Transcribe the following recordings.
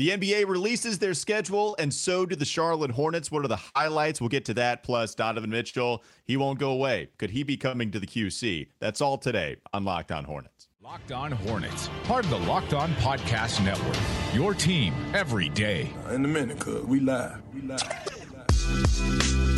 The NBA releases their schedule, and so do the Charlotte Hornets. What are the highlights? We'll get to that. Plus, Donovan Mitchell, he won't go away. Could he be coming to the QC? That's all today on Locked On Hornets. Locked On Hornets, part of the Locked On Podcast Network. Your team every day. In a minute, cuz we live. We live. We live.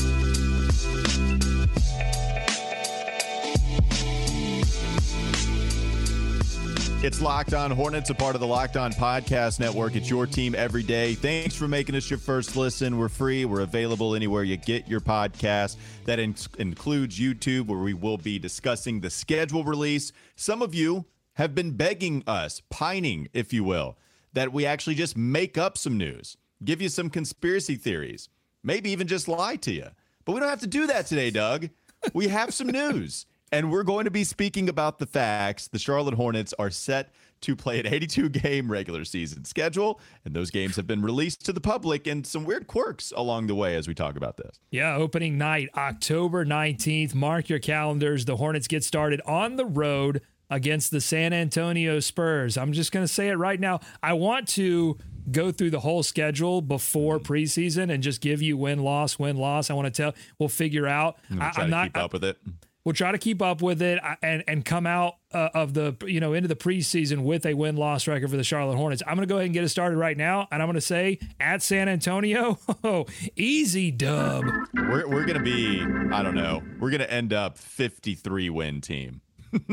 It's Locked On Hornets, a part of the Locked On Podcast Network. It's your team every day. Thanks for making us your first listen. We're free. We're available anywhere you get your podcast. That in- includes YouTube, where we will be discussing the schedule release. Some of you have been begging us, pining, if you will, that we actually just make up some news, give you some conspiracy theories, maybe even just lie to you. But we don't have to do that today, Doug. We have some news. And we're going to be speaking about the facts. The Charlotte Hornets are set to play an 82 game regular season schedule, and those games have been released to the public and some weird quirks along the way as we talk about this. Yeah, opening night, October 19th. Mark your calendars. The Hornets get started on the road against the San Antonio Spurs. I'm just going to say it right now. I want to go through the whole schedule before mm-hmm. preseason and just give you win loss win loss. I want to tell. We'll figure out. I, am not keep up with it. We'll try to keep up with it uh, and and come out uh, of the you know into the preseason with a win loss record for the Charlotte Hornets. I'm going to go ahead and get it started right now, and I'm going to say at San Antonio, oh, easy dub. We're we're going to be I don't know. We're going to end up 53 win team.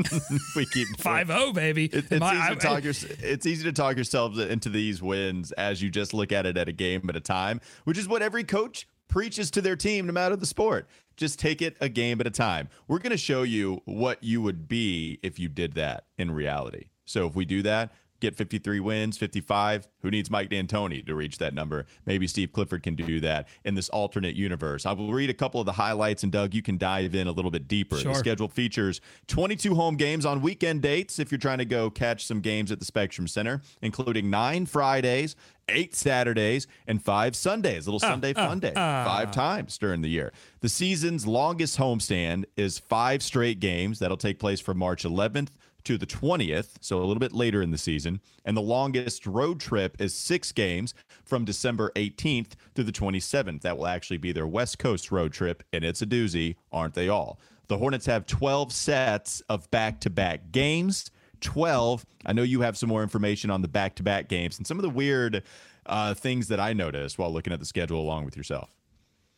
we keep five zero, oh, baby. It, it's, My, easy to talk your, it's easy to talk yourselves into these wins as you just look at it at a game at a time, which is what every coach preaches to their team, no matter the sport. Just take it a game at a time. We're going to show you what you would be if you did that in reality. So if we do that, get 53 wins, 55. Who needs Mike D'Antoni to reach that number? Maybe Steve Clifford can do that in this alternate universe. I will read a couple of the highlights, and Doug, you can dive in a little bit deeper. Sure. The schedule features 22 home games on weekend dates if you're trying to go catch some games at the Spectrum Center, including nine Fridays, eight Saturdays, and five Sundays. Little uh, Sunday uh, fun day, uh. five times during the year. The season's longest homestand is five straight games. That'll take place from March 11th to the 20th, so a little bit later in the season. And the longest road trip is six games from December 18th to the 27th. That will actually be their West Coast road trip, and it's a doozy, aren't they all? The Hornets have 12 sets of back to back games. 12. I know you have some more information on the back to back games and some of the weird uh, things that I noticed while looking at the schedule along with yourself.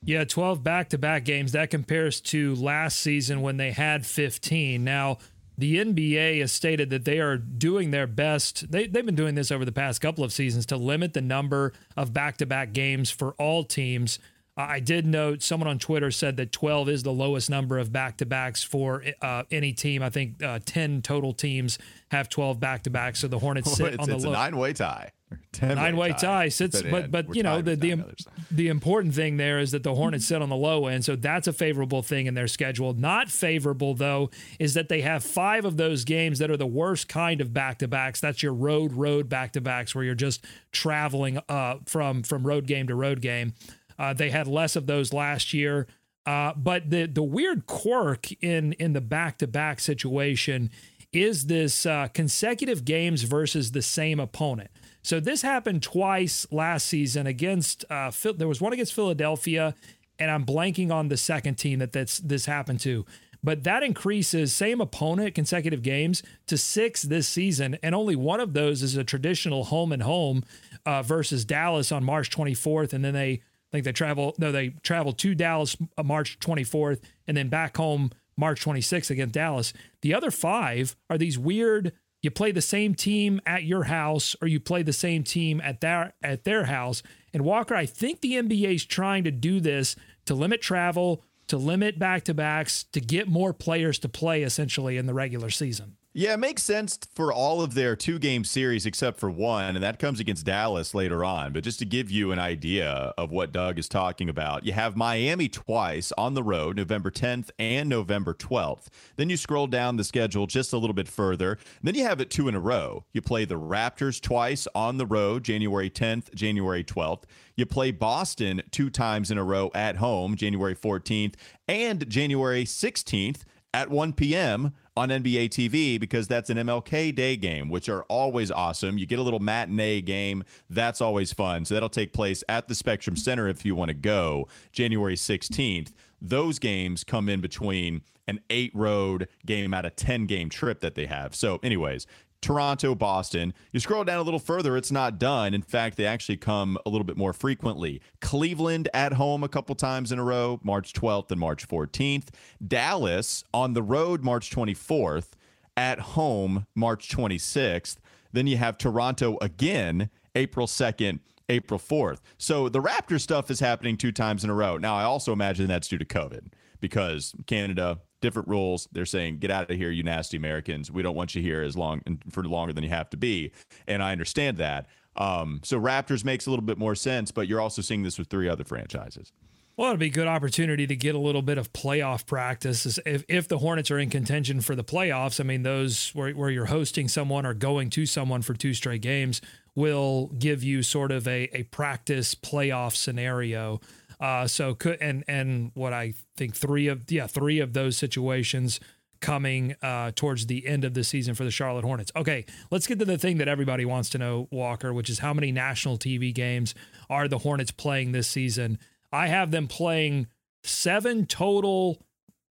Yeah, 12 back to back games. That compares to last season when they had 15. Now, the NBA has stated that they are doing their best. They, they've been doing this over the past couple of seasons to limit the number of back to back games for all teams. Uh, I did note someone on Twitter said that 12 is the lowest number of back to backs for uh, any team. I think uh, 10 total teams have 12 back to backs. So the Hornets sit it's, on the it's low. a nine way tie. Nine way tie. tie sits, but but you know the the, the important thing there is that the Hornets sit on the low end, so that's a favorable thing in their schedule. Not favorable though is that they have five of those games that are the worst kind of back to backs. That's your road road back to backs where you're just traveling uh, from from road game to road game. Uh, they had less of those last year. Uh, but the the weird quirk in in the back to back situation is this uh, consecutive games versus the same opponent. So this happened twice last season against. Uh, there was one against Philadelphia, and I'm blanking on the second team that that's this happened to. But that increases same opponent consecutive games to six this season, and only one of those is a traditional home and home uh, versus Dallas on March 24th, and then they I think they travel no they travel to Dallas uh, March 24th, and then back home March 26th against Dallas. The other five are these weird you play the same team at your house or you play the same team at their at their house. And Walker, I think the NBA is trying to do this to limit travel, to limit back-to-backs, to get more players to play essentially in the regular season. Yeah, it makes sense for all of their two game series except for one, and that comes against Dallas later on. But just to give you an idea of what Doug is talking about, you have Miami twice on the road, November 10th and November 12th. Then you scroll down the schedule just a little bit further. Then you have it two in a row. You play the Raptors twice on the road, January 10th, January 12th. You play Boston two times in a row at home, January 14th and January 16th at 1 p.m. on NBA TV because that's an MLK Day game, which are always awesome. You get a little matinee game. That's always fun. So that'll take place at the Spectrum Center if you want to go January 16th. Those games come in between an eight road game out of 10 game trip that they have. So, anyways, Toronto, Boston. You scroll down a little further, it's not done. In fact, they actually come a little bit more frequently. Cleveland at home a couple times in a row, March 12th and March 14th. Dallas on the road, March 24th. At home, March 26th. Then you have Toronto again, April 2nd, April 4th. So the Raptor stuff is happening two times in a row. Now, I also imagine that's due to COVID because Canada, different rules. They're saying, get out of here, you nasty Americans. We don't want you here as long and for longer than you have to be. And I understand that. Um, so Raptors makes a little bit more sense, but you're also seeing this with three other franchises. Well, it'd be a good opportunity to get a little bit of playoff practice. If, if the Hornets are in contention for the playoffs, I mean, those where, where you're hosting someone or going to someone for two straight games will give you sort of a, a practice playoff scenario. Uh, so could and and what I think three of yeah three of those situations coming uh, towards the end of the season for the Charlotte Hornets. Okay, let's get to the thing that everybody wants to know, Walker, which is how many national TV games are the Hornets playing this season? I have them playing seven total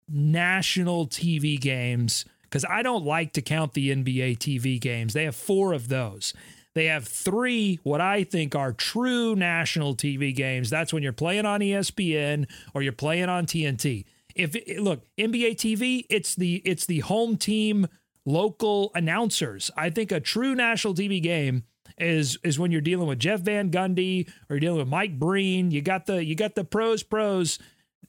national TV games because I don't like to count the NBA TV games. They have four of those. They have three, what I think are true national TV games. That's when you're playing on ESPN or you're playing on TNT. If look, NBA TV, it's the it's the home team local announcers. I think a true national TV game is is when you're dealing with Jeff Van Gundy or you're dealing with Mike Breen. You got the you got the pros pros,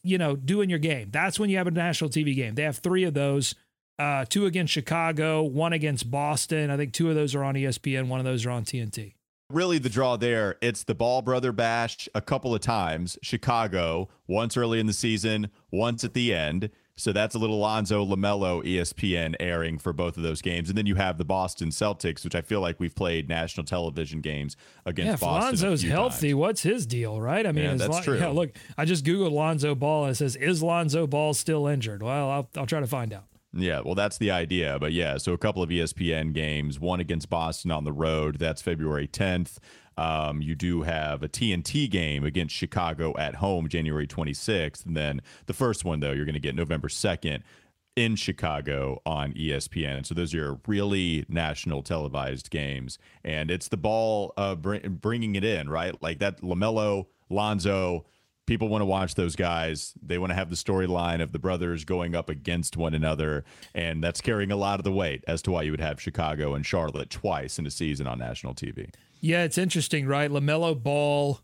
you know, doing your game. That's when you have a national TV game. They have three of those uh, two against Chicago, one against Boston. I think two of those are on ESPN, one of those are on TNT. Really, the draw there, it's the Ball Brother Bash a couple of times. Chicago, once early in the season, once at the end. So that's a little Lonzo LaMelo ESPN airing for both of those games. And then you have the Boston Celtics, which I feel like we've played national television games against yeah, if Boston. Lonzo's healthy, times. what's his deal, right? I mean, yeah, that's Lon- true. Yeah, look, I just Googled Lonzo Ball and it says, Is Lonzo Ball still injured? Well, I'll, I'll try to find out. Yeah, well, that's the idea. But yeah, so a couple of ESPN games, one against Boston on the road. That's February 10th. Um, you do have a TNT game against Chicago at home, January 26th. And then the first one, though, you're going to get November 2nd in Chicago on ESPN. So those are really national televised games. And it's the ball uh, br- bringing it in, right? Like that LaMelo, Lonzo, people want to watch those guys. They want to have the storyline of the brothers going up against one another, and that's carrying a lot of the weight as to why you would have Chicago and Charlotte twice in a season on national TV. Yeah, it's interesting, right? LaMelo Ball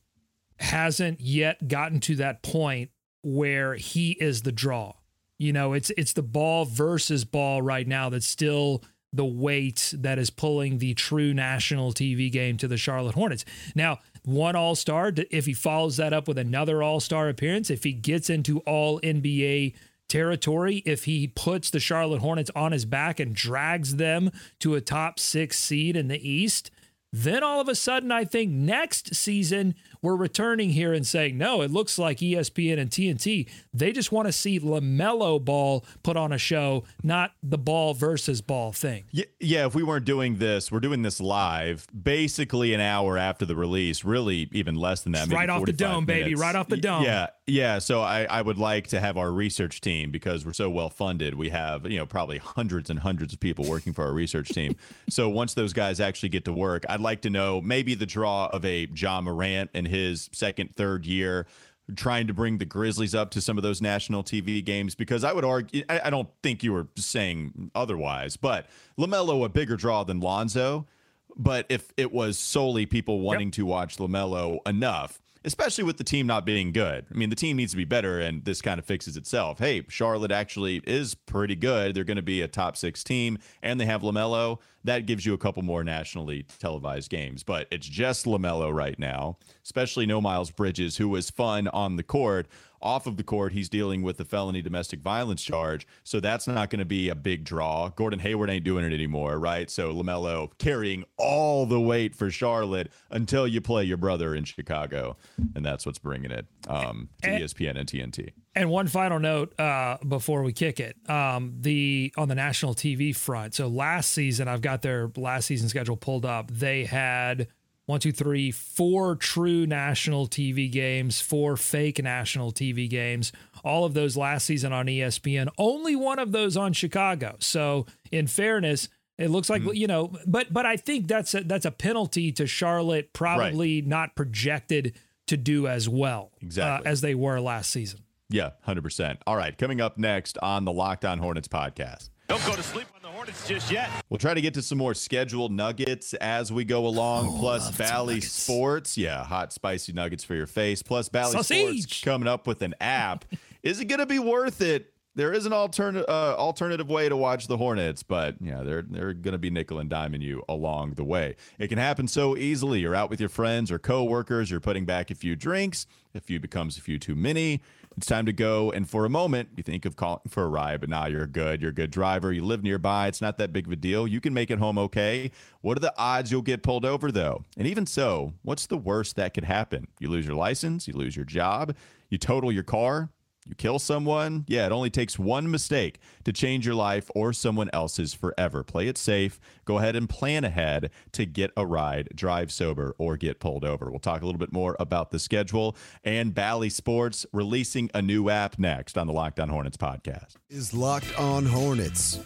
hasn't yet gotten to that point where he is the draw. You know, it's it's the ball versus ball right now that's still the weight that is pulling the true national TV game to the Charlotte Hornets. Now, one All Star, if he follows that up with another All Star appearance, if he gets into All NBA territory, if he puts the Charlotte Hornets on his back and drags them to a top six seed in the East, then all of a sudden, I think next season we're returning here and saying, no, it looks like ESPN and TNT, they just want to see LaMelo ball put on a show, not the ball versus ball thing. Yeah, yeah, if we weren't doing this, we're doing this live basically an hour after the release, really even less than that. Right off the dome, minutes. baby, right off the dome. Yeah, yeah. So I, I would like to have our research team because we're so well funded. We have, you know, probably hundreds and hundreds of people working for our research team. so once those guys actually get to work, I'd like to know maybe the draw of a Ja Morant and his second, third year trying to bring the Grizzlies up to some of those national TV games because I would argue, I, I don't think you were saying otherwise, but LaMelo a bigger draw than Lonzo. But if it was solely people wanting yep. to watch LaMelo enough, especially with the team not being good. I mean, the team needs to be better, and this kind of fixes itself. Hey, Charlotte actually is pretty good. They're going to be a top six team, and they have LaMelo. That gives you a couple more nationally televised games, but it's just LaMelo right now, especially no Miles Bridges, who was fun on the court. Off of the court, he's dealing with the felony domestic violence charge. So that's not going to be a big draw. Gordon Hayward ain't doing it anymore, right? So LaMelo carrying all the weight for Charlotte until you play your brother in Chicago. And that's what's bringing it um, to and, ESPN and TNT. And one final note uh, before we kick it um, the on the national TV front. So last season, I've got their last season schedule pulled up. They had one, two, three, four true national TV games, four fake national TV games. All of those last season on ESPN. Only one of those on Chicago. So, in fairness, it looks like mm-hmm. you know, but but I think that's a, that's a penalty to Charlotte, probably right. not projected to do as well uh, exactly. Uh, as they were last season. Yeah, hundred percent. All right, coming up next on the Locked On Hornets podcast. Don't go to sleep on the Hornets just yet. We'll try to get to some more scheduled nuggets as we go along. Oh, plus Bally Sports. Yeah, hot spicy nuggets for your face. Plus Bally Sausage. Sports coming up with an app. is it going to be worth it? There is an alternative uh, alternative way to watch the Hornets, but yeah, they're they're going to be nickel and diming you along the way. It can happen so easily. You're out with your friends or coworkers. You're putting back a few drinks. A few becomes a few too many it's time to go. And for a moment, you think of calling for a ride, but now you're good. You're a good driver. You live nearby. It's not that big of a deal. You can make it home okay. What are the odds you'll get pulled over, though? And even so, what's the worst that could happen? You lose your license, you lose your job, you total your car, you kill someone? Yeah, it only takes one mistake to change your life or someone else's forever. Play it safe. Go ahead and plan ahead to get a ride, drive sober, or get pulled over. We'll talk a little bit more about the schedule and Bally Sports releasing a new app next on the Locked On Hornets podcast. Is Locked On Hornets.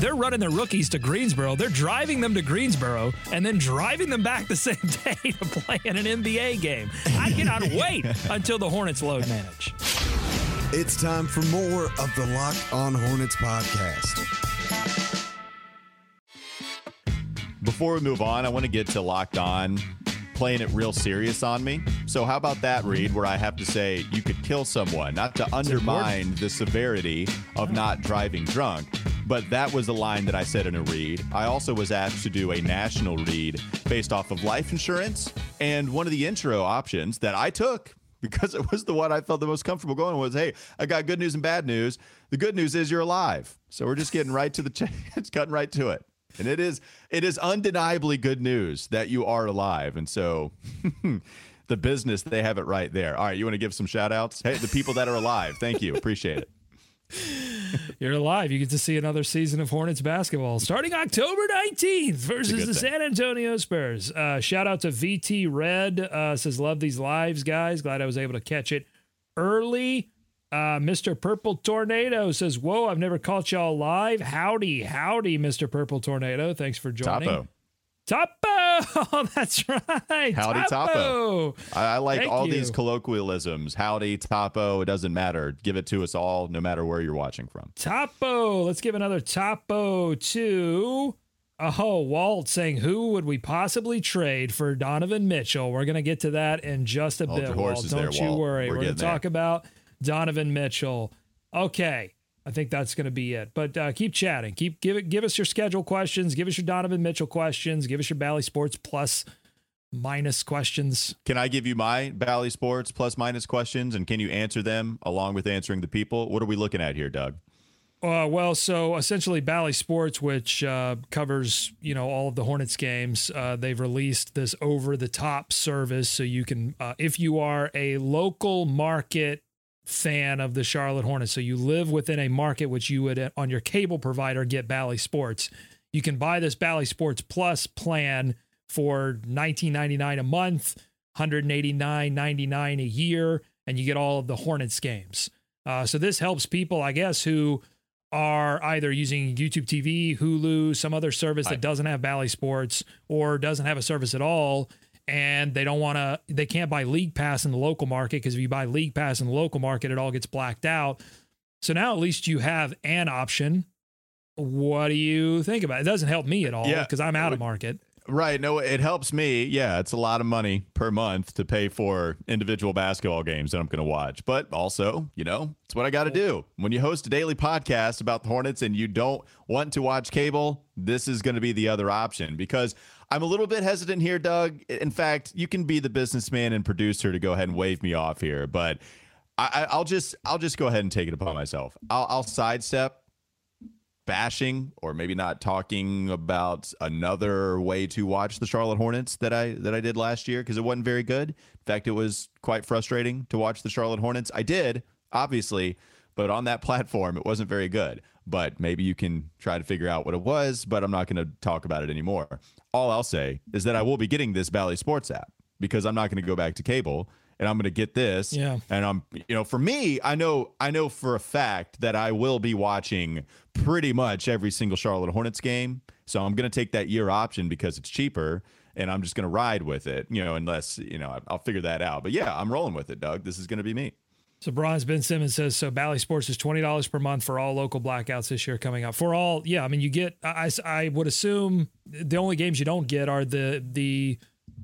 They're running their rookies to Greensboro. They're driving them to Greensboro and then driving them back the same day to play in an NBA game. I cannot wait until the Hornets load manage. It's time for more of the Lock On Hornets podcast. Before we move on, I want to get to Locked On playing it real serious on me. So how about that, read, where I have to say you could kill someone, not to undermine the severity of not driving drunk, but that was a line that I said in a read. I also was asked to do a national read based off of life insurance, and one of the intro options that I took because it was the one I felt the most comfortable going was, hey, I got good news and bad news. The good news is you're alive. So we're just getting right to the ch- it's cutting right to it. And it is it is undeniably good news that you are alive. And so the business, they have it right there. All right, you want to give some shout outs? Hey, the people that are alive. Thank you. Appreciate it. You're alive. You get to see another season of Hornets basketball starting October 19th versus the. San Antonio Spurs. Uh, shout out to VT Red. Uh, says, Love these lives, guys. Glad I was able to catch it early. Uh, Mr. Purple Tornado says, Whoa, I've never caught y'all live. Howdy, howdy, Mr. Purple Tornado. Thanks for joining. Topo. Topo. Oh, that's right. Howdy, Topo. Topo. I, I, like Thank all you. these colloquialisms. Howdy, Topo. It doesn't matter. Give it to us all, no matter where you're watching from. Topo. Let's give another Topo to. Oh, Walt saying, who would we possibly trade for Donovan Mitchell? We're going to get to that in just a Hold bit, Walt. Don't there, you Walt. worry. We're, We're going to talk about Donovan Mitchell. Okay. I think that's going to be it. But uh, keep chatting. Keep give it. Give us your schedule questions. Give us your Donovan Mitchell questions. Give us your Bally Sports plus minus questions. Can I give you my Bally Sports plus minus questions, and can you answer them along with answering the people? What are we looking at here, Doug? Uh, well, so essentially, Bally Sports, which uh, covers you know all of the Hornets games, uh, they've released this over-the-top service, so you can, uh, if you are a local market fan of the Charlotte Hornets. So you live within a market which you would uh, on your cable provider get Bally Sports. You can buy this Bally Sports Plus plan for $19.99 a month, $189.99 a year, and you get all of the Hornets games. Uh, so this helps people, I guess, who are either using YouTube TV, Hulu, some other service that doesn't have Bally Sports or doesn't have a service at all and they don't want to they can't buy league pass in the local market because if you buy league pass in the local market it all gets blacked out so now at least you have an option what do you think about it, it doesn't help me at all because yeah, i'm out of market Right. No, it helps me. Yeah, it's a lot of money per month to pay for individual basketball games that I'm going to watch. But also, you know, it's what I got to do. When you host a daily podcast about the Hornets and you don't want to watch cable, this is going to be the other option because I'm a little bit hesitant here, Doug. In fact, you can be the businessman and producer to go ahead and wave me off here, but I, will just I'll just go ahead and take it upon myself. I'll, I'll sidestep bashing or maybe not talking about another way to watch the Charlotte Hornets that I that I did last year because it wasn't very good. In fact, it was quite frustrating to watch the Charlotte Hornets. I did, obviously, but on that platform it wasn't very good. But maybe you can try to figure out what it was, but I'm not going to talk about it anymore. All I'll say is that I will be getting this Bally Sports app because I'm not going to go back to cable and I'm going to get this. Yeah. And I'm, you know, for me, I know, I know for a fact that I will be watching pretty much every single Charlotte Hornets game. So I'm going to take that year option because it's cheaper and I'm just going to ride with it, you know, unless, you know, I'll figure that out. But yeah, I'm rolling with it, Doug. This is going to be me. So Bronze Ben Simmons says so. Bally Sports is twenty dollars per month for all local blackouts this year coming up. For all, yeah, I mean you get. I, I would assume the only games you don't get are the the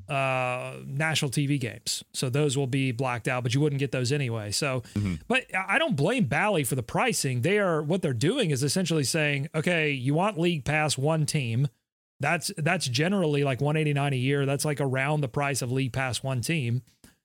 uh, national TV games. So those will be blacked out, but you wouldn't get those anyway. So, mm-hmm. but I don't blame Bally for the pricing. They are what they're doing is essentially saying, okay, you want league pass one team. That's that's generally like 189 a year. That's like around the price of league pass one team.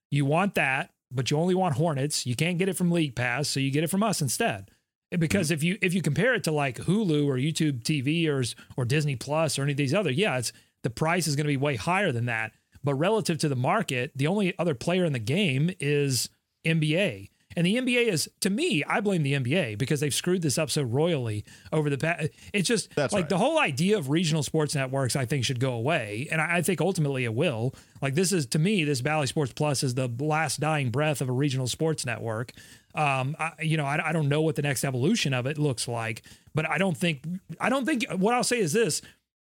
You want that, but you only want Hornets. You can't get it from league pass, so you get it from us instead. Because mm-hmm. if you if you compare it to like Hulu or YouTube TV or or Disney Plus or any of these other, yeah, it's the price is going to be way higher than that. But relative to the market, the only other player in the game is NBA. And the NBA is, to me, I blame the NBA because they've screwed this up so royally over the past. It's just That's like right. the whole idea of regional sports networks, I think, should go away. And I think ultimately it will. Like, this is, to me, this Bally Sports Plus is the last dying breath of a regional sports network. Um, I, you know, I, I don't know what the next evolution of it looks like, but I don't think, I don't think, what I'll say is this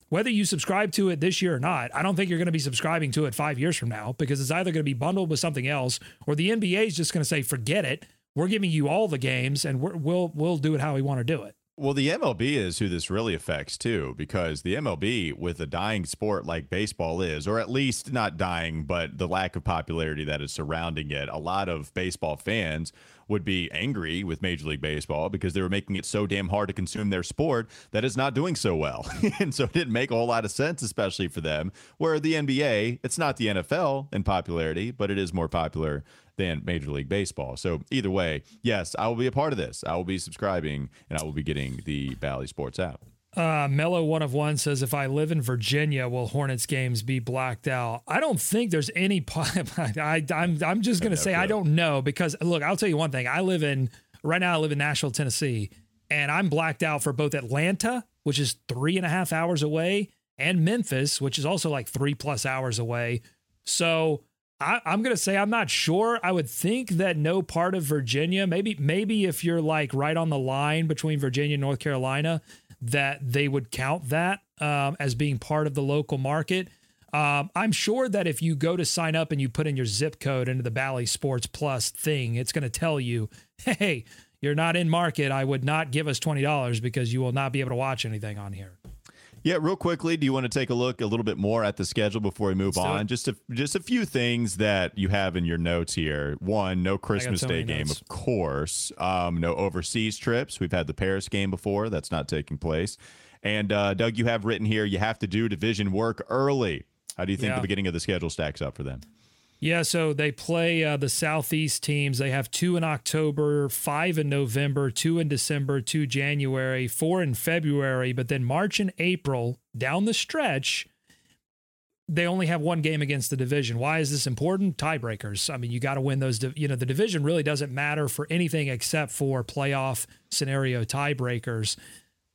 whether you subscribe to it this year or not, I don't think you're going to be subscribing to it five years from now because it's either going to be bundled with something else or the NBA is just going to say, forget it. We're giving you all the games and we will we'll do it how we want to do it. Well, the MLB is who this really affects too, because the MLB, with a dying sport like baseball is, or at least not dying, but the lack of popularity that is surrounding it, a lot of baseball fans would be angry with Major League Baseball because they were making it so damn hard to consume their sport that it's not doing so well. and so it didn't make a whole lot of sense, especially for them. Where the NBA, it's not the NFL in popularity, but it is more popular than Major League Baseball. So either way, yes, I will be a part of this. I will be subscribing and I will be getting the Bally Sports app. Uh, Mellow one of one says, "If I live in Virginia, will Hornets games be blacked out?" I don't think there's any. I, I'm I'm just gonna say I don't know because look, I'll tell you one thing. I live in right now. I live in Nashville, Tennessee, and I'm blacked out for both Atlanta, which is three and a half hours away, and Memphis, which is also like three plus hours away. So I, am gonna say I'm not sure. I would think that no part of Virginia, maybe maybe if you're like right on the line between Virginia and North Carolina, that they would count that um, as being part of the local market. Um, I'm sure that if you go to sign up and you put in your zip code into the Bally Sports Plus thing, it's going to tell you, hey, you're not in market. I would not give us $20 because you will not be able to watch anything on here. Yeah, real quickly, do you want to take a look a little bit more at the schedule before we move Let's on? Just a just a few things that you have in your notes here. One, no Christmas Day game, notes. of course. Um, no overseas trips. We've had the Paris game before. That's not taking place. And uh, Doug, you have written here you have to do division work early. How do you think yeah. the beginning of the schedule stacks up for them? Yeah, so they play uh, the Southeast teams. They have two in October, five in November, two in December, two January, four in February, but then March and April down the stretch, they only have one game against the division. Why is this important? Tiebreakers. I mean, you got to win those. You know, the division really doesn't matter for anything except for playoff scenario tiebreakers.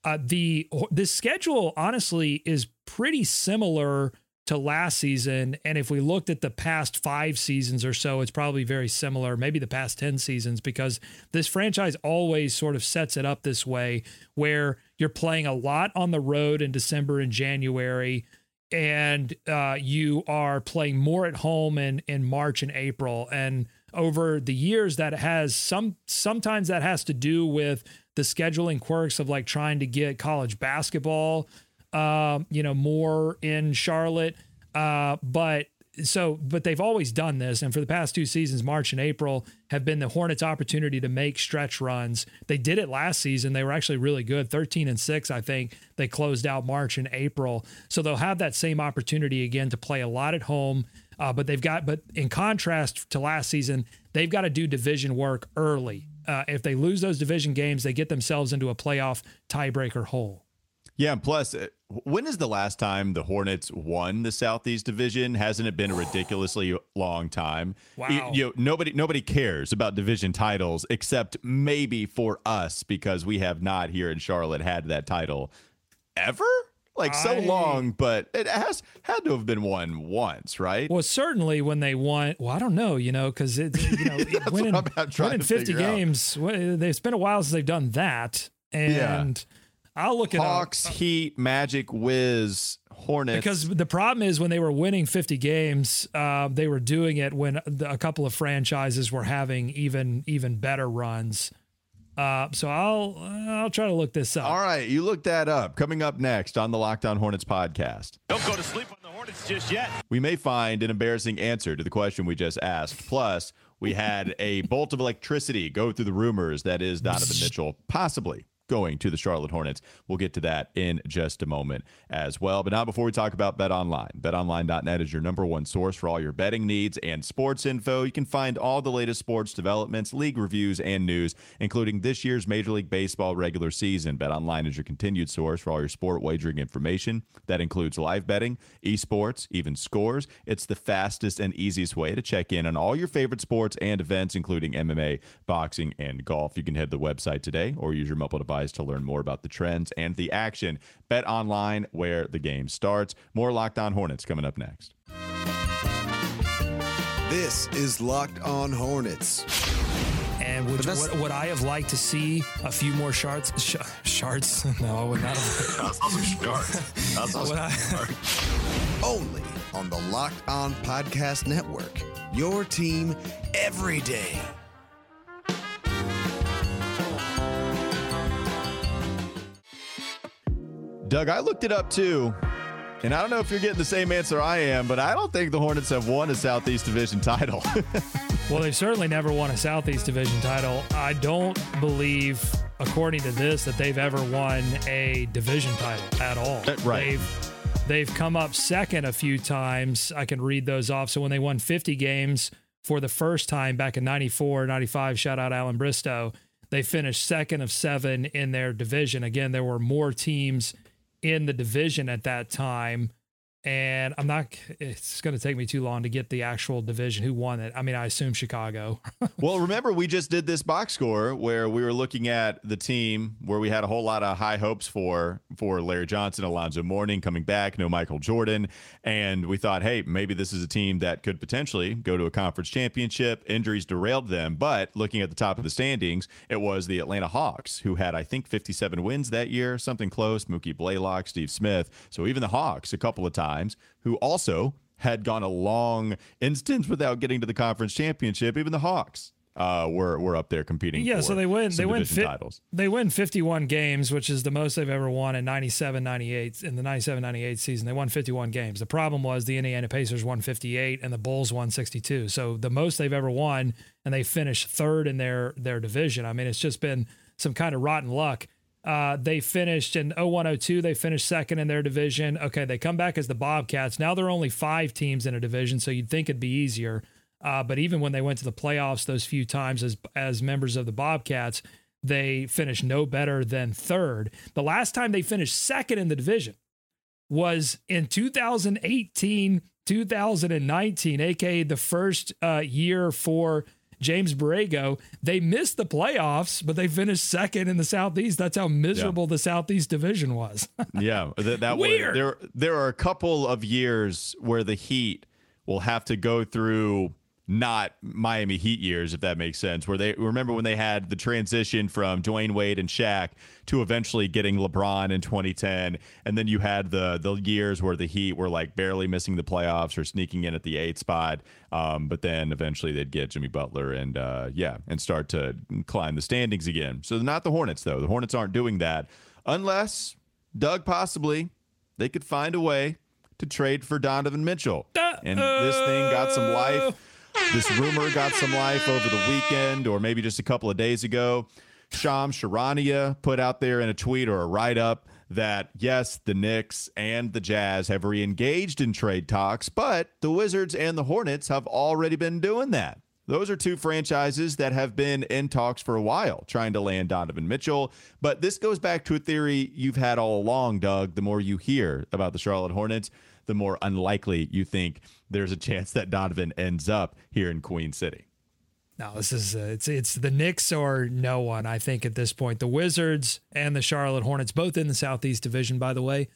Uh, the this schedule honestly is pretty similar to last season. And if we looked at the past five seasons or so, it's probably very similar, maybe the past 10 seasons, because this franchise always sort of sets it up this way where you're playing a lot on the road in December and January. And uh, you are playing more at home in, in March and April. And over the years, that has some sometimes that has to do with the scheduling quirks of like trying to get college basketball uh, you know, more in Charlotte. Uh, but so, but they've always done this. And for the past two seasons, March and April have been the Hornets' opportunity to make stretch runs. They did it last season. They were actually really good 13 and six, I think. They closed out March and April. So they'll have that same opportunity again to play a lot at home. Uh, but they've got, but in contrast to last season, they've got to do division work early. Uh, if they lose those division games, they get themselves into a playoff tiebreaker hole. Yeah, and plus, uh, when is the last time the Hornets won the Southeast Division? Hasn't it been a ridiculously long time? Wow. You, you know, nobody nobody cares about division titles except maybe for us because we have not here in Charlotte had that title ever. Like so I- long, but it has had to have been won once, right? Well, certainly when they won, well, I don't know, you know, because it, you know, winning, what I'm trying winning 50 figure out. games, well, it's been a while since they've done that. And I'll look at Hawks, Heat, Magic, Wiz, Hornets. Because the problem is when they were winning 50 games, uh, they were doing it when the, a couple of franchises were having even even better runs. Uh, so I'll I'll try to look this up. All right, you look that up. Coming up next on the Locked On Hornets podcast. Don't go to sleep on the Hornets just yet. we may find an embarrassing answer to the question we just asked. Plus, we had a bolt of electricity go through the rumors that is Donovan Mitchell possibly going to the Charlotte Hornets. We'll get to that in just a moment as well. But now, before we talk about BetOnline. BetOnline.net is your number one source for all your betting needs and sports info. You can find all the latest sports developments, league reviews, and news, including this year's Major League Baseball regular season. BetOnline is your continued source for all your sport wagering information. That includes live betting, esports, even scores. It's the fastest and easiest way to check in on all your favorite sports and events, including MMA, boxing, and golf. You can head to the website today or use your mobile device to learn more about the trends and the action. BetOnline where the game starts. More Locked On Hornets coming up next. This is Locked On Hornets. And would, that's- would, would I have liked to see a few more shards? Sh- shards? No, I would not have. Would I- Only on the Locked On Podcast Network. Your team every day. Doug, I looked it up too. And I don't know if you're getting the same answer I am, but I don't think the Hornets have won a Southeast Division title. Well, they've certainly never won a Southeast Division title. I don't believe, according to this, that they've ever won a division title at all. Uh. They've, they've come up second a few times. I can read those off. So when they won 50 games for the first time back in 94, 95, shout out Allan Bristow, they finished second of seven in their division. Again, there were more teams in the division at that time and I'm not. It's going to take me too long to get the actual division who won it. I mean, I assume Chicago. well, remember we just did this box score where we were looking at the team where we had a whole lot of high hopes for for Larry Johnson, Alonzo Mourning coming back, no Michael Jordan, and we thought, hey, maybe this is a team that could potentially go to a conference championship. Injuries derailed them, but looking at the top of the standings, it was the Atlanta Hawks who had I think 57 wins that year, something close. Mookie Blaylock, Steve Smith. So even the Hawks a couple of times, who also had gone a long instance without getting to the conference championship. Even the Hawks uh, were were up there competing. yeah, so they win. They win. Fi- titles. they win 51 games, which is the most they've ever won in 97, 98. In the 97, 98 season, they won 51 games. The problem was the Indiana Pacers won 58 and the Bulls won 62. So the most they've ever won, and they finished third in their their division. I mean, it's just been some kind of rotten luck. Uh, they finished in 0102, they finished second in their division. Okay, they come back as the Bobcats. Now there are only five teams in a division, so you'd think it'd be easier. Uh, but even when they went to the playoffs those few times as as members of the Bobcats, they finished no better than third. The last time they finished second in the division was in 2018, 2019, aka the first uh, year for James Borrego. They missed the playoffs, but they finished second in the Southeast. That's how miserable the Southeast division was. yeah, that, that was, there. There are a couple of years where the Heat will have to go through not Miami Heat years, if that makes sense. Where they remember when they had the transition from Dwyane Wade and Shaq to eventually getting LeBron in 2010, and then you had the the years where the Heat were like barely missing the playoffs or sneaking in at the eight spot. Um, but then eventually they'd get Jimmy Butler and uh, yeah, and start to climb the standings again. So not the Hornets though. The Hornets aren't doing that unless Doug possibly they could find a way to trade for Donovan Mitchell. And this thing got some life. This rumor got some life over the weekend or maybe just a couple of days ago. Shams Charania put out there in a tweet or a write up that yes, the Knicks and the Jazz have re engaged in trade talks, but the Wizards and the Hornets have already been doing that. Those are two franchises that have been in talks for a while trying to land Donovan Mitchell. But this goes back to a theory you've had all along, Doug. The more you hear about the Charlotte Hornets, the more unlikely you think there's a chance that Donovan ends up here in Queen City. No, this is uh, it's it's the Knicks or no one. I think at this point, the Wizards and the Charlotte Hornets, both in the Southeast Division, by the way,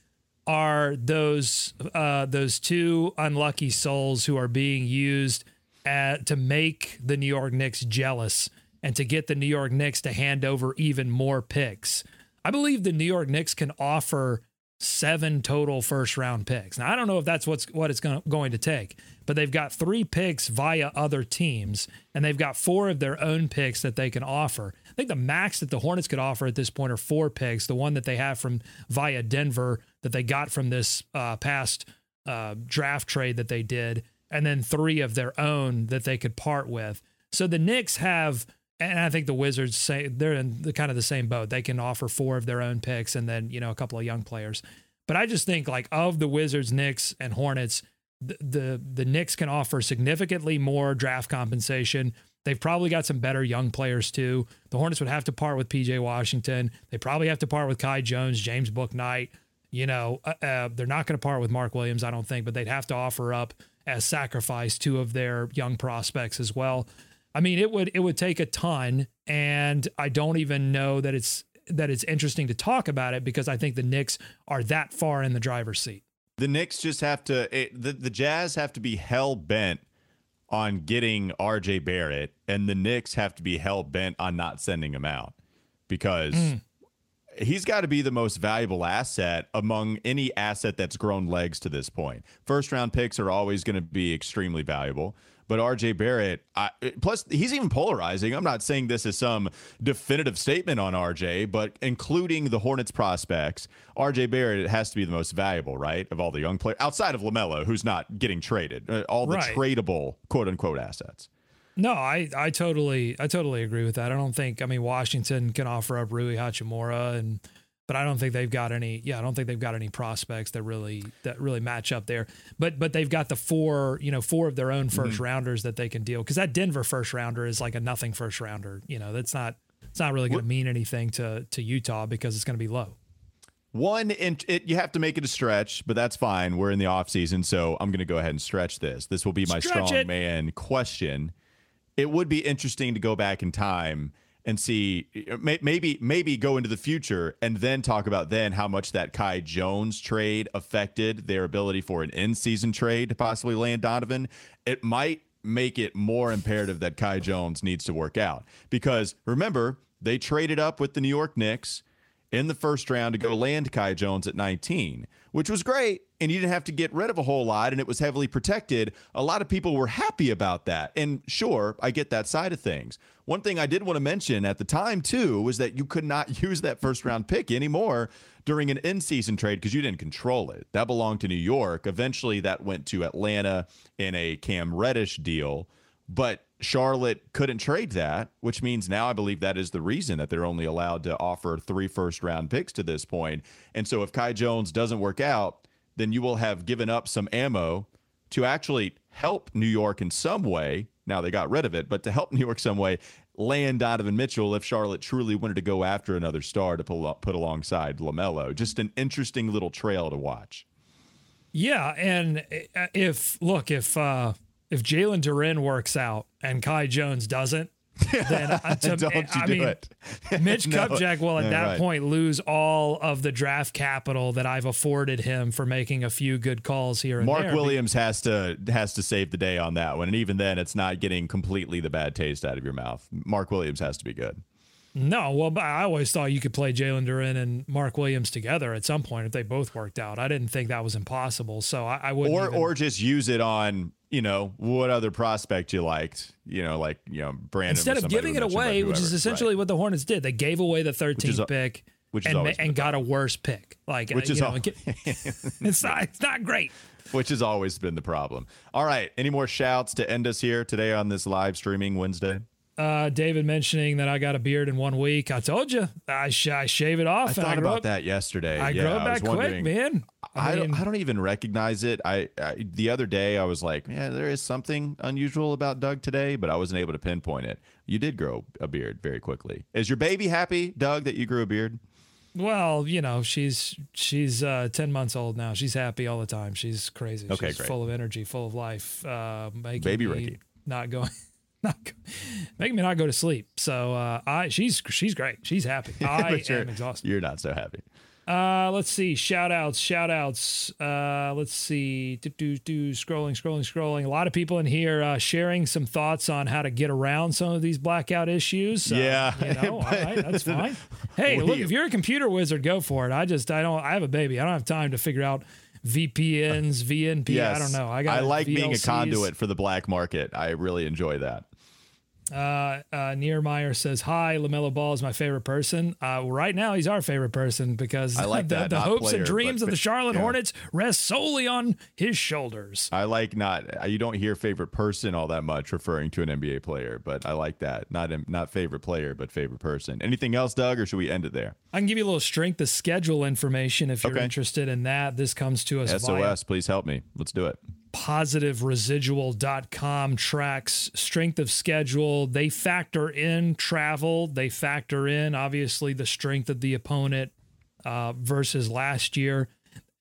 are those uh, those two unlucky souls who are being used at, to make the New York Knicks jealous and to get the New York Knicks to hand over even more picks. I believe the New York Knicks can offer seven total first round picks. Now I don't know if that's what's what it's going going to take, but they've got three picks via other teams, and they've got four of their own picks that they can offer. I think the max that the Hornets could offer at this point are four picks. The one that they have from via Denver that they got from this uh, past uh, draft trade that they did, and then three of their own that they could part with. So the Knicks have and I think the Wizards say they're in the kind of the same boat. They can offer four of their own picks and then, you know, a couple of young players. But I just think like of the Wizards, Knicks, and Hornets, the the, the Knicks can offer significantly more draft compensation. They've probably got some better young players too. The Hornets would have to part with PJ Washington. They probably have to part with Kai Jones, James Bouknight. You know, uh, uh, they're not going to part with Mark Williams, I don't think, but they'd have to offer up as sacrifice two of their young prospects as well. I mean, it would it would take a ton, and I don't even know that it's that it's interesting to talk about it because I think the Knicks are that far in the driver's seat. The Knicks just have to it, the the Jazz have to be hell bent on getting RJ Barrett, and the Knicks have to be hell bent on not sending him out because. Mm. He's got to be the most valuable asset among any asset that's grown legs to this point. First round picks are always going to be extremely valuable. But RJ Barrett, I, plus he's even polarizing. I'm not saying this is some definitive statement on RJ, but including the Hornets prospects, RJ Barrett has to be the most valuable, right, of all the young players outside of LaMelo, who's not getting traded. Uh, all the right. tradable quote unquote assets. No, I, I totally I totally agree with that. I don't think I mean Washington can offer up Rui Hachimura and but I don't think they've got any. Yeah, I don't think they've got any prospects that really that really match up there. But but they've got the four you know four of their own 1st mm-hmm. rounders that they can deal because that Denver first rounder is like a nothing first rounder. You know that's not it's not really going to mean anything to to Utah because it's going to be low. One, in, it, you have to make it a stretch, but that's fine. We're in the off season, so I'm going to go ahead and stretch this. This will be my stretch strong it. man question. It would be interesting to go back in time and see uh, maybe maybe go into the future and then talk about then how much that Kai Jones trade affected their ability for an in-season trade to possibly land Donovan. It might make it more imperative that Kai Jones needs to work out because remember they traded up with the New York Knicks in the first round to go land Kai Jones at 19, which was great. And you didn't have to get rid of a whole lot, and it was heavily protected. A lot of people were happy about that. And sure, I get that side of things. One thing I did want to mention at the time, too, was that you could not use that first round pick anymore during an in season trade because you didn't control it. That belonged to New York. Eventually, that went to Atlanta in a Cam Reddish deal. But Charlotte couldn't trade that, which means now I believe that is the reason that they're only allowed to offer three first round picks to this point. And so if Kai Jones doesn't work out, then you will have given up some ammo to actually help New York in some way. Now they got rid of it, but to help New York some way, land Donovan Mitchell if Charlotte truly wanted to go after another star to put alongside LaMelo. Just an interesting little trail to watch. Yeah, and uh, if look if uh if Jalen Duren works out and Kai Jones doesn't, then uh, to, don't you I do mean, it. Mitch no. Kupchak will at that right. point lose all of the draft capital that I've afforded him for making a few good calls here. Mark there. Williams has to has to save the day on that one, and even then, it's not getting completely the bad taste out of your mouth. Mark Williams has to be good. No, well, I always thought you could play Jalen Duren and Mark Williams together at some point if they both worked out. I didn't think that was impossible, so I, I would. Or even... or just use it on you know what other prospect you liked. You know, like you know Brandon. Instead of giving it away, which is essentially right. what the Hornets did, they gave away the 13th pick. Which and, and got a worse pick, like which is know, all, it's not it's not great. Which has always been the problem. All right, any more shouts to end us here today on this live streaming Wednesday? Uh, David mentioning that I got a beard in one week. I told you I, sh- I shave it off. I thought I about up, that yesterday. I yeah, grow it back quick, man. I, I, mean, don't, I, don't, even recognize it. I, the other day I was like, yeah, there is something unusual about Doug today, but I wasn't able to pinpoint it. You did grow a beard very quickly. Is your baby happy, Doug, that you grew a beard? Well, you know, she's she's uh, ten months old now. She's happy all the time. She's crazy. Okay, she's great. full of energy, full of life. Uh, baby Ricky not going. Not making me not go to sleep. So uh, I she's she's great. She's happy. I am exhausted. You're not so happy. Uh, let's see. Shout outs, shout outs. Uh, let's see. Do, do, do, scrolling, scrolling, scrolling. A lot of people in here uh, sharing some thoughts on how to get around some of these blackout issues. yeah. You know, all right, that's fine. Hey, look, if you're a computer wizard, go for it. I just, I don't, I have a baby. I don't have time to figure out VPNs, VNP. Yes. I don't know. I got. I like VLCs. being a conduit for the black market. I really enjoy that. Uh, uh, Niermeyer says, Hi, LaMelo Ball is my favorite person. Uh, right now, he's our favorite person because I like the, that. the hopes player, and dreams of the Charlotte yeah. Hornets rest solely on his shoulders. I like not, you don't hear favorite person all that much referring to an NBA player, but I like that. Not, not favorite player, but favorite person. Anything else, Doug, or should we end it there? I can give you a little strength of schedule information if you're okay. interested in that. This comes to us SOS, via please help me. Let's do it positiveresidual.com tracks strength of schedule. They factor in travel, they factor in obviously the strength of the opponent uh, versus last year.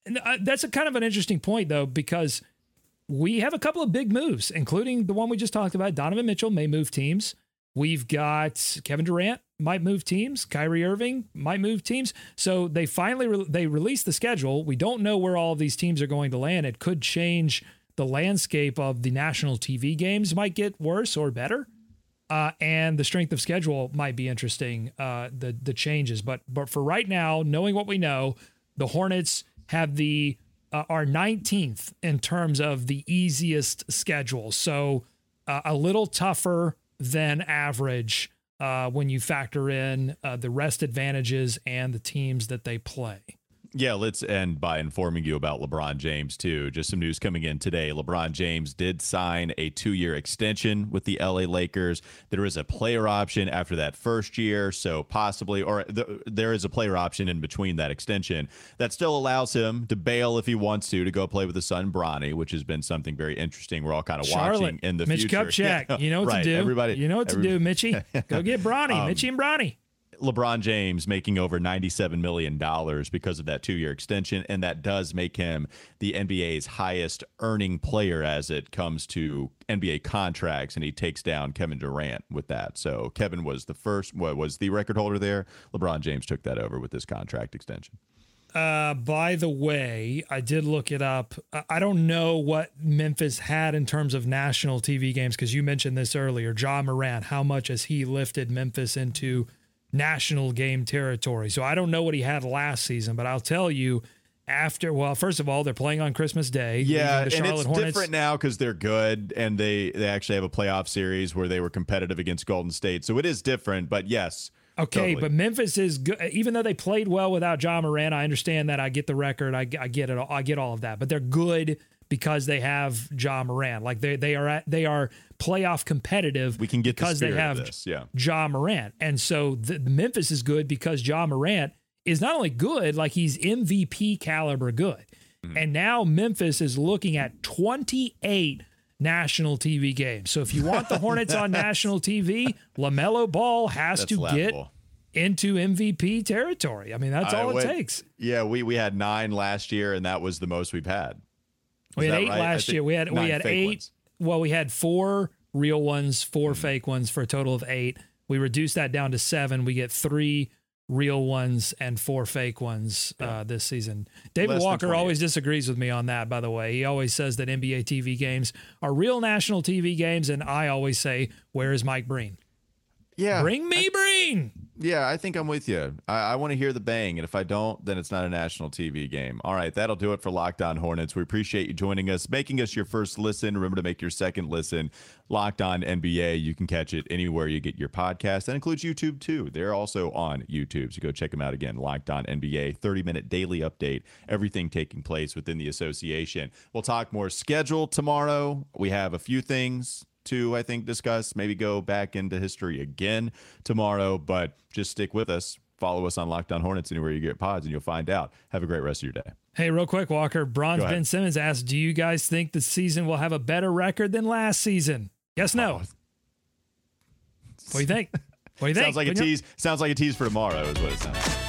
And uh, that's a kind of an interesting point though because we have a couple of big moves, including the one we just talked about. Donovan Mitchell may move teams. We've got Kevin Durant might move teams. Kyrie Irving might move teams. So they finally re- they released the schedule. We don't know where all of these teams are going to land. It could change the landscape of the national TV games might get worse or better. Uh, and the strength of schedule might be interesting. Uh, the the changes, but but for right now, knowing what we know, the Hornets have the uh, are 19th in terms of the easiest schedule. So uh, a little tougher than average uh, when you factor in uh, the rest advantages and the teams that they play. Yeah, let's end by informing you about LeBron James, too. Just some news coming in today. LeBron James did sign a two year extension with the LA Lakers. There is a player option after that first year, so possibly, or th- there is a player option in between that extension that still allows him to bail if he wants to, to go play with his son, Bronny, which has been something very interesting. We're all kind of Charlotte, watching in the Mitch future. Mitch Kupchak, Yeah, you know what right. to do. Everybody, you know what to do, Mitchy. Go get Bronny, um, Mitchy and Bronny. LeBron James making over $97 million because of that two year extension. And that does make him the NBA's highest earning player as it comes to NBA contracts. And he takes down Kevin Durant with that. So Kevin was the first, what was the record holder there. LeBron James took that over with this contract extension. Uh, by the way, I did look it up. I don't know what Memphis had in terms of national TV games because you mentioned this earlier. Ja Morant, how much has he lifted Memphis into national game territory. So I don't know what he had last season, but I'll tell you after well first of all they're playing on christmas day yeah and it's Hornets. different now because they're good and they they actually have a playoff series where they were competitive against golden state so it is different but yes okay totally. but memphis is good even though they played well without Ja Morant i understand that i get the record i, I get it i get all of that but they're good because they have Ja Morant. Like they they are at, they are playoff competitive. We can get because the they have this, yeah. Ja Morant, and so the, the Memphis is good because Ja Morant is not only good, like he's MVP caliber good, mm-hmm. and now Memphis is looking at twenty eight national TV games. So if you want the Hornets on national TV, LaMelo Ball has That's to laughable. get into MVP territory. I mean, that's all I it went, takes. Yeah, we we had nine last year, and that was the most we've had. We had eight right? last year. We had we had eight. Ones. Well, we had four real ones, 4 mm-hmm. fake ones for a total of eight. We reduced that down to seven. We get three real ones and four fake ones yeah. uh, this season. David Less Walker always disagrees with me on that, by the way. He always says that NBA TV games are real national TV games, and I always say, Where is Mike Breen? Yeah. Bring me I, Breen. Yeah, I think I'm with you. I, I want to hear the bang. And if I don't, then it's not a national TV game. All right, that'll do it for Locked On Hornets. We appreciate you joining us, making us your first listen. Remember to make your second listen. Locked On NBA. You can catch it anywhere you get your podcast. That includes YouTube, too. They're also on YouTube. So go check them out again. Locked On NBA, 30 minute daily update, everything taking place within the association. We'll talk more schedule tomorrow. We have a few things to, I think, discuss, maybe go back into history again tomorrow, but just stick with us. Follow us on Locked On Hornets anywhere you get pods, and you'll find out. Have a great rest of your day. Hey, real quick, Walker. Bronze Ben Simmons asked, Do you guys think the season will have a better record than last season? Yes, no. Oh. What do you think? What do you think? Sounds like a tease. Sounds like a tease for tomorrow, is what it sounds.